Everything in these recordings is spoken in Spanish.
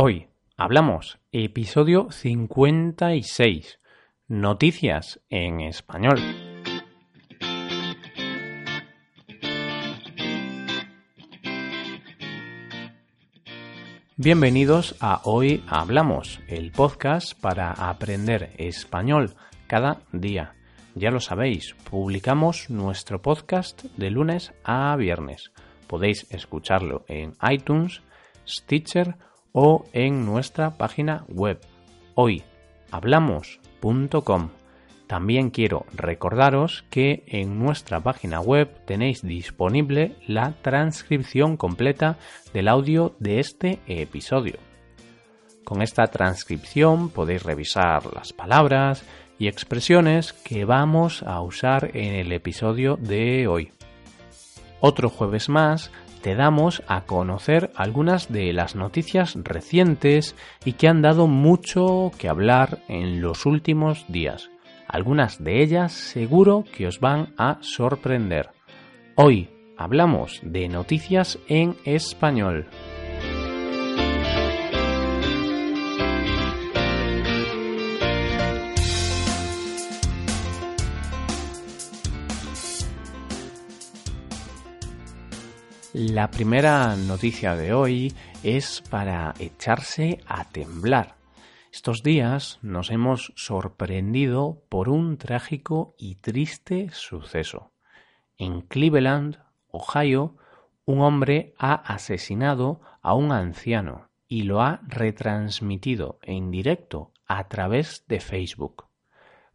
Hoy hablamos episodio 56, noticias en español. Bienvenidos a Hoy Hablamos, el podcast para aprender español cada día. Ya lo sabéis, publicamos nuestro podcast de lunes a viernes. Podéis escucharlo en iTunes, Stitcher o en nuestra página web hoyhablamos.com. También quiero recordaros que en nuestra página web tenéis disponible la transcripción completa del audio de este episodio. Con esta transcripción podéis revisar las palabras y expresiones que vamos a usar en el episodio de hoy. Otro jueves más te damos a conocer algunas de las noticias recientes y que han dado mucho que hablar en los últimos días. Algunas de ellas seguro que os van a sorprender. Hoy hablamos de noticias en español. La primera noticia de hoy es para echarse a temblar. Estos días nos hemos sorprendido por un trágico y triste suceso. En Cleveland, Ohio, un hombre ha asesinado a un anciano y lo ha retransmitido en directo a través de Facebook.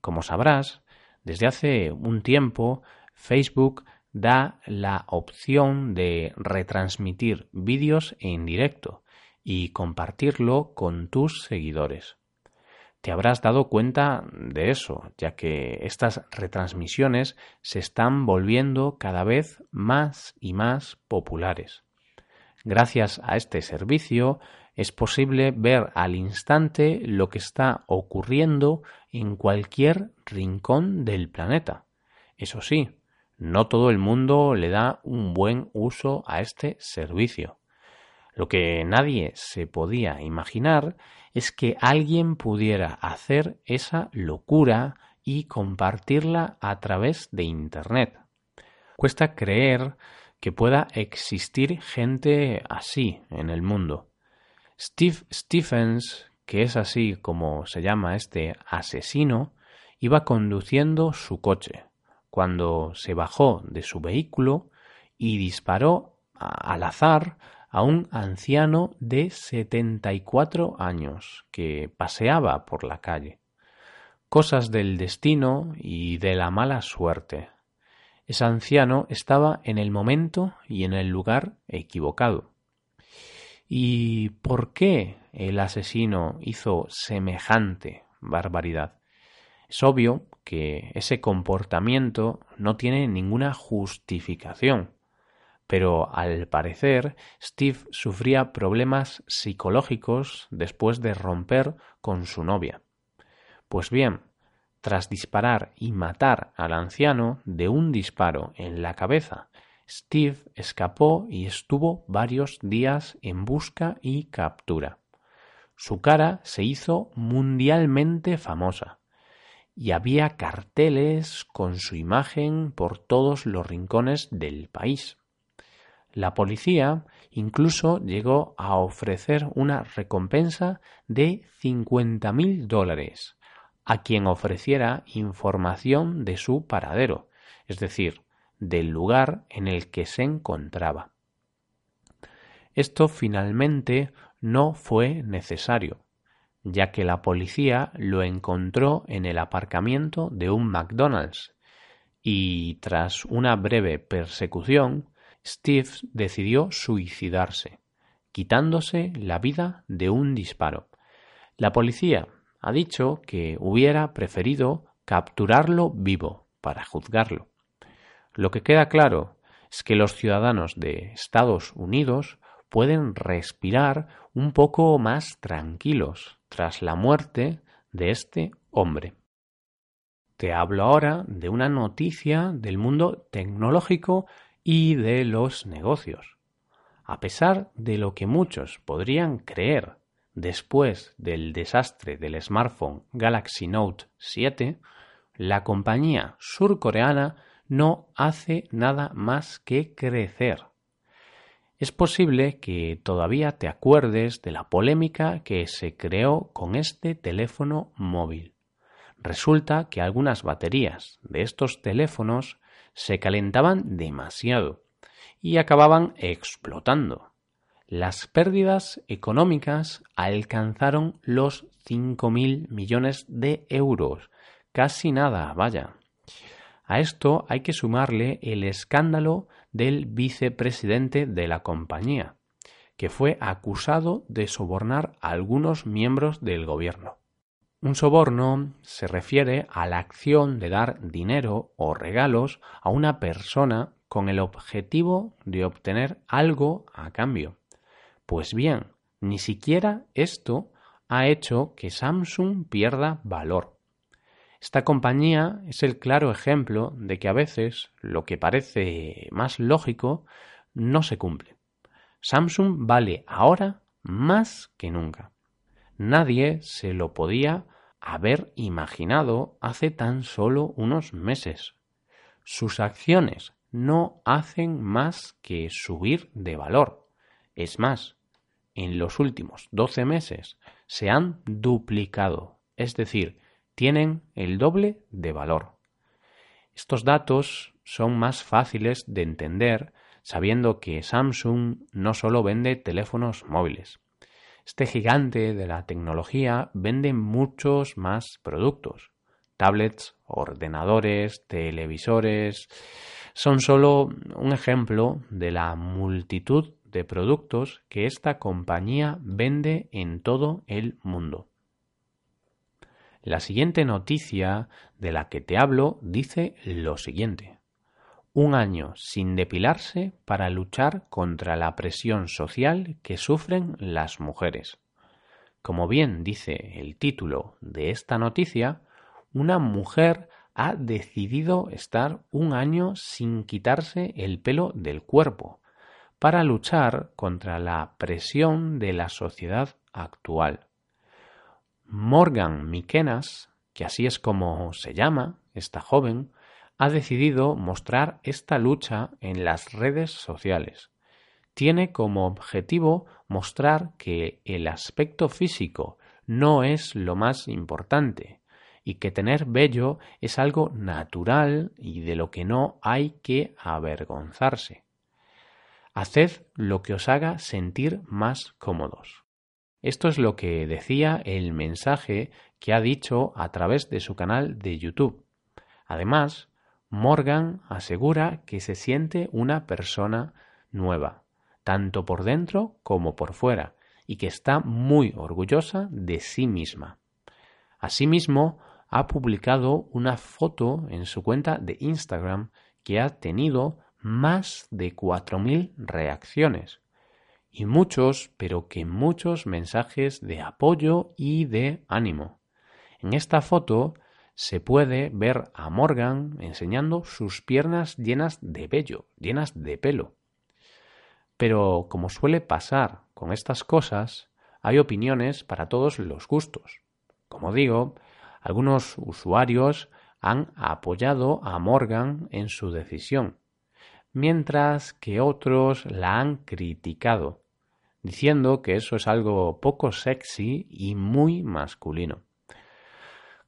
Como sabrás, desde hace un tiempo Facebook da la opción de retransmitir vídeos en directo y compartirlo con tus seguidores. Te habrás dado cuenta de eso, ya que estas retransmisiones se están volviendo cada vez más y más populares. Gracias a este servicio es posible ver al instante lo que está ocurriendo en cualquier rincón del planeta. Eso sí, no todo el mundo le da un buen uso a este servicio. Lo que nadie se podía imaginar es que alguien pudiera hacer esa locura y compartirla a través de Internet. Cuesta creer que pueda existir gente así en el mundo. Steve Stephens, que es así como se llama este asesino, iba conduciendo su coche cuando se bajó de su vehículo y disparó al azar a un anciano de 74 años que paseaba por la calle. Cosas del destino y de la mala suerte. Ese anciano estaba en el momento y en el lugar equivocado. ¿Y por qué el asesino hizo semejante barbaridad? Es obvio que ese comportamiento no tiene ninguna justificación. Pero al parecer Steve sufría problemas psicológicos después de romper con su novia. Pues bien, tras disparar y matar al anciano de un disparo en la cabeza, Steve escapó y estuvo varios días en busca y captura. Su cara se hizo mundialmente famosa y había carteles con su imagen por todos los rincones del país. La policía incluso llegó a ofrecer una recompensa de cincuenta mil dólares a quien ofreciera información de su paradero, es decir, del lugar en el que se encontraba. Esto finalmente no fue necesario, ya que la policía lo encontró en el aparcamiento de un McDonald's y tras una breve persecución, Steve decidió suicidarse, quitándose la vida de un disparo. La policía ha dicho que hubiera preferido capturarlo vivo para juzgarlo. Lo que queda claro es que los ciudadanos de Estados Unidos pueden respirar un poco más tranquilos tras la muerte de este hombre. Te hablo ahora de una noticia del mundo tecnológico y de los negocios. A pesar de lo que muchos podrían creer después del desastre del smartphone Galaxy Note 7, la compañía surcoreana no hace nada más que crecer. Es posible que todavía te acuerdes de la polémica que se creó con este teléfono móvil. Resulta que algunas baterías de estos teléfonos se calentaban demasiado y acababan explotando. Las pérdidas económicas alcanzaron los 5.000 millones de euros. Casi nada, vaya. A esto hay que sumarle el escándalo del vicepresidente de la compañía, que fue acusado de sobornar a algunos miembros del gobierno. Un soborno se refiere a la acción de dar dinero o regalos a una persona con el objetivo de obtener algo a cambio. Pues bien, ni siquiera esto ha hecho que Samsung pierda valor. Esta compañía es el claro ejemplo de que a veces lo que parece más lógico no se cumple. Samsung vale ahora más que nunca. Nadie se lo podía haber imaginado hace tan solo unos meses. Sus acciones no hacen más que subir de valor. Es más, en los últimos 12 meses se han duplicado, es decir, tienen el doble de valor. Estos datos son más fáciles de entender sabiendo que Samsung no solo vende teléfonos móviles. Este gigante de la tecnología vende muchos más productos. Tablets, ordenadores, televisores. Son solo un ejemplo de la multitud de productos que esta compañía vende en todo el mundo. La siguiente noticia de la que te hablo dice lo siguiente. Un año sin depilarse para luchar contra la presión social que sufren las mujeres. Como bien dice el título de esta noticia, una mujer ha decidido estar un año sin quitarse el pelo del cuerpo para luchar contra la presión de la sociedad actual. Morgan Mikenas, que así es como se llama esta joven, ha decidido mostrar esta lucha en las redes sociales. Tiene como objetivo mostrar que el aspecto físico no es lo más importante y que tener vello es algo natural y de lo que no hay que avergonzarse. Haced lo que os haga sentir más cómodos. Esto es lo que decía el mensaje que ha dicho a través de su canal de YouTube. Además, Morgan asegura que se siente una persona nueva, tanto por dentro como por fuera, y que está muy orgullosa de sí misma. Asimismo, ha publicado una foto en su cuenta de Instagram que ha tenido más de 4.000 reacciones, y muchos, pero que muchos mensajes de apoyo y de ánimo. En esta foto se puede ver a Morgan enseñando sus piernas llenas de vello, llenas de pelo. Pero como suele pasar con estas cosas, hay opiniones para todos los gustos. Como digo, algunos usuarios han apoyado a Morgan en su decisión, mientras que otros la han criticado diciendo que eso es algo poco sexy y muy masculino.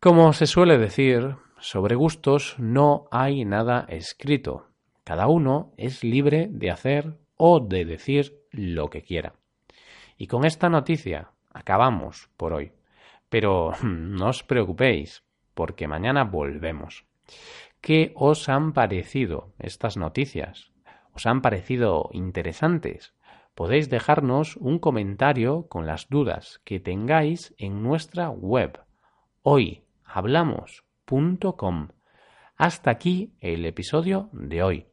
Como se suele decir, sobre gustos no hay nada escrito. Cada uno es libre de hacer o de decir lo que quiera. Y con esta noticia acabamos por hoy. Pero no os preocupéis, porque mañana volvemos. ¿Qué os han parecido estas noticias? ¿Os han parecido interesantes? Podéis dejarnos un comentario con las dudas que tengáis en nuestra web hoyhablamos.com. Hasta aquí el episodio de hoy.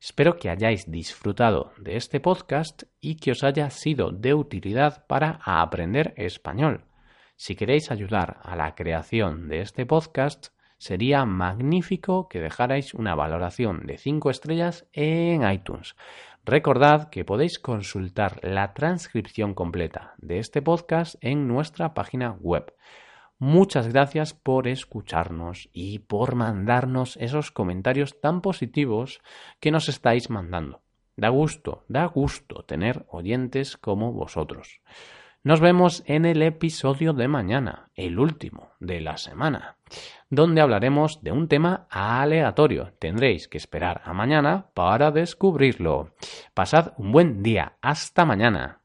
Espero que hayáis disfrutado de este podcast y que os haya sido de utilidad para aprender español. Si queréis ayudar a la creación de este podcast, sería magnífico que dejarais una valoración de 5 estrellas en iTunes. Recordad que podéis consultar la transcripción completa de este podcast en nuestra página web. Muchas gracias por escucharnos y por mandarnos esos comentarios tan positivos que nos estáis mandando. Da gusto, da gusto tener oyentes como vosotros. Nos vemos en el episodio de mañana, el último de la semana, donde hablaremos de un tema aleatorio. Tendréis que esperar a mañana para descubrirlo. Pasad un buen día. Hasta mañana.